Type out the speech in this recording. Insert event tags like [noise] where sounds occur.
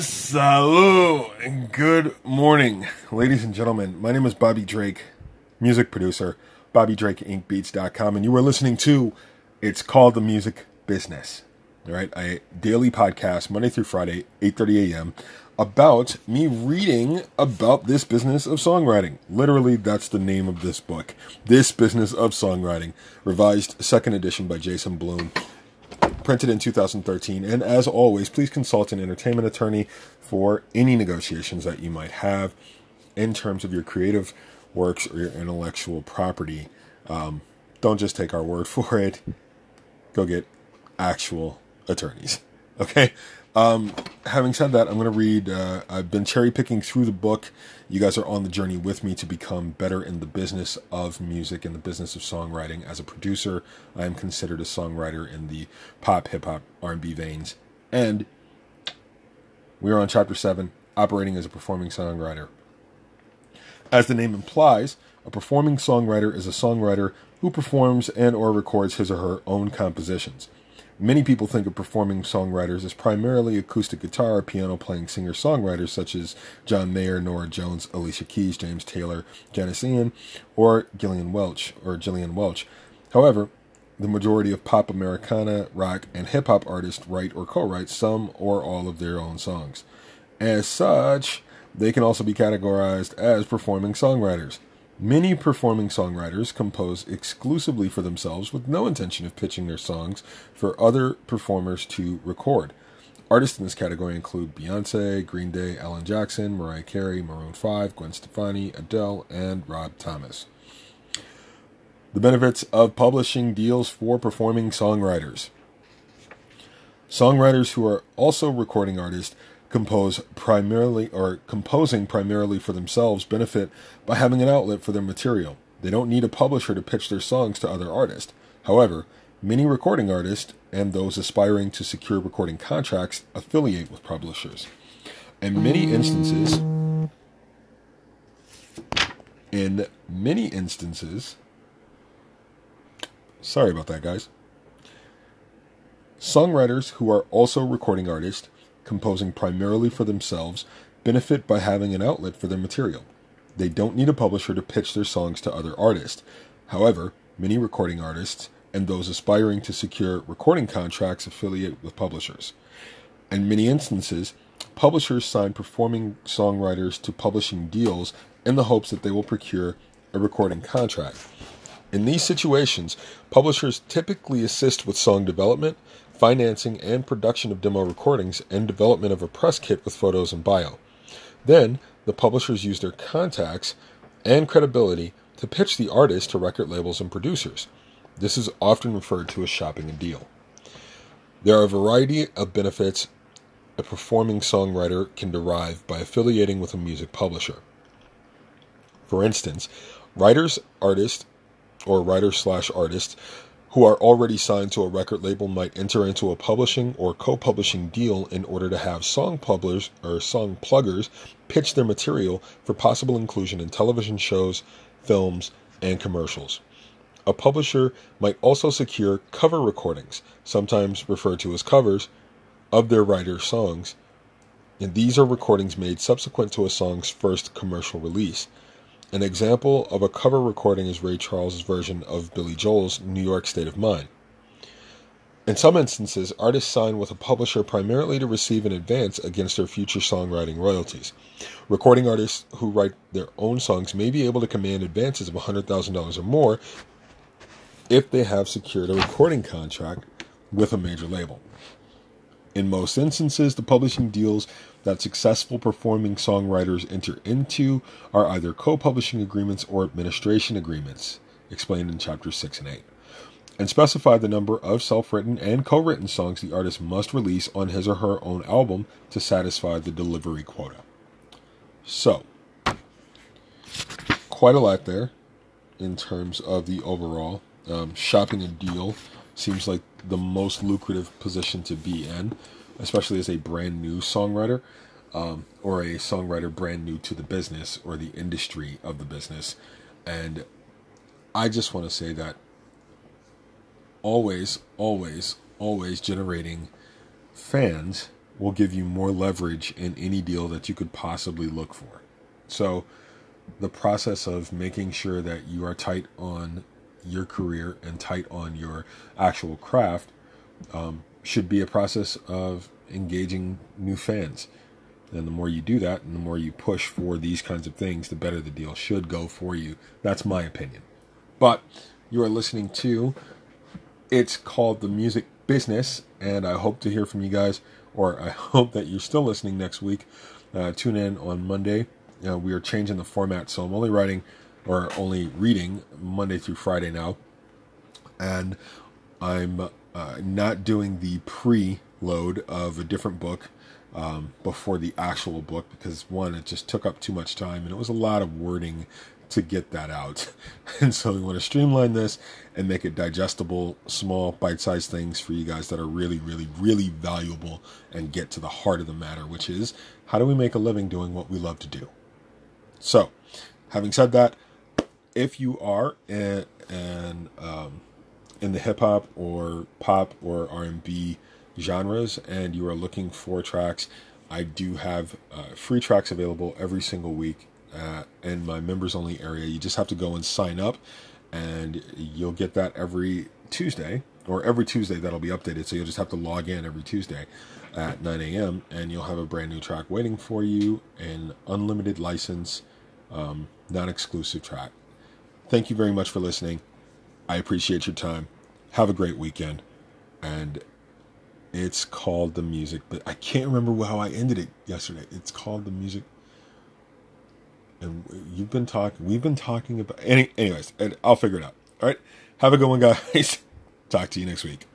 Salut and good morning, ladies and gentlemen. My name is Bobby Drake, music producer, Bobby Drake BobbyDrakeInkBeats.com, and you are listening to It's Called the Music Business. All right, a daily podcast Monday through Friday, 8:30 a.m. about me reading about this business of songwriting. Literally, that's the name of this book. This Business of Songwriting, revised second edition by Jason Blume printed in 2013. And as always, please consult an entertainment attorney for any negotiations that you might have in terms of your creative works or your intellectual property. Um, don't just take our word [laughs] for it. Go get actual attorneys. Okay. Um, having said that, I'm going to read. Uh, I've been cherry picking through the book. You guys are on the journey with me to become better in the business of music and the business of songwriting. As a producer, I am considered a songwriter in the pop, hip hop, R&B veins, and we are on chapter seven, operating as a performing songwriter. As the name implies, a performing songwriter is a songwriter who performs and or records his or her own compositions. Many people think of performing songwriters as primarily acoustic guitar or piano playing singer songwriters such as John Mayer, Norah Jones, Alicia Keys, James Taylor, Janis Ian, or Gillian Welch or Gillian Welch. However, the majority of pop Americana, rock, and hip hop artists write or co write some or all of their own songs. As such, they can also be categorized as performing songwriters. Many performing songwriters compose exclusively for themselves with no intention of pitching their songs for other performers to record. Artists in this category include Beyonce, Green Day, Alan Jackson, Mariah Carey, Maroon 5, Gwen Stefani, Adele, and Rob Thomas. The benefits of publishing deals for performing songwriters. Songwriters who are also recording artists compose primarily or composing primarily for themselves benefit by having an outlet for their material. They don't need a publisher to pitch their songs to other artists. However, many recording artists and those aspiring to secure recording contracts affiliate with publishers. In many instances, in many instances, sorry about that, guys. Songwriters who are also recording artists composing primarily for themselves, benefit by having an outlet for their material. They don't need a publisher to pitch their songs to other artists. However, many recording artists and those aspiring to secure recording contracts affiliate with publishers. In many instances, publishers sign performing songwriters to publishing deals in the hopes that they will procure a recording contract. In these situations, publishers typically assist with song development, financing and production of demo recordings, and development of a press kit with photos and bio. Then, the publishers use their contacts and credibility to pitch the artist to record labels and producers. This is often referred to as shopping a deal. There are a variety of benefits a performing songwriter can derive by affiliating with a music publisher. For instance, writers, artists, or writer slash artists who are already signed to a record label might enter into a publishing or co-publishing deal in order to have song publishers or song pluggers pitch their material for possible inclusion in television shows, films, and commercials. A publisher might also secure cover recordings, sometimes referred to as covers, of their writer's songs. And these are recordings made subsequent to a song's first commercial release. An example of a cover recording is Ray Charles' version of Billy Joel's New York State of Mind. In some instances, artists sign with a publisher primarily to receive an advance against their future songwriting royalties. Recording artists who write their own songs may be able to command advances of $100,000 or more if they have secured a recording contract with a major label. In most instances, the publishing deals that successful performing songwriters enter into are either co publishing agreements or administration agreements, explained in chapters 6 and 8, and specify the number of self written and co written songs the artist must release on his or her own album to satisfy the delivery quota. So, quite a lot there in terms of the overall. Um, shopping a deal seems like the most lucrative position to be in, especially as a brand new songwriter um, or a songwriter brand new to the business or the industry of the business. And I just want to say that always, always, always generating fans will give you more leverage in any deal that you could possibly look for. So, the process of making sure that you are tight on your career and tight on your actual craft um, should be a process of engaging new fans. And the more you do that and the more you push for these kinds of things, the better the deal should go for you. That's my opinion. But you are listening to it's called The Music Business, and I hope to hear from you guys, or I [laughs] hope that you're still listening next week. Uh, tune in on Monday. Uh, we are changing the format, so I'm only writing or only reading Monday through Friday now. And I'm uh, not doing the pre-load of a different book um, before the actual book because one, it just took up too much time and it was a lot of wording to get that out. [laughs] And so we want to streamline this and make it digestible, small, bite sized things for you guys that are really, really, really valuable and get to the heart of the matter, which is how do we make a living doing what we love to do? So, having said that, if you are in, in, um, in the hip hop or pop or R&B genres and you are looking for tracks, I do have uh, free tracks available every single week uh, in my members only area. You just have to go and sign up, and you'll get that every Tuesday or every Tuesday that'll be updated. So you'll just have to log in every Tuesday at 9 a.m. and you'll have a brand new track waiting for you, an unlimited license, um, non exclusive track. Thank you very much for listening. I appreciate your time. Have a great weekend. And it's called the music, but I can't remember how I ended it yesterday. It's called the music and you've been talking. We've been talking about. Any, anyways, I'll figure it out. All right. Have a good one, guys. [laughs] Talk to you next week.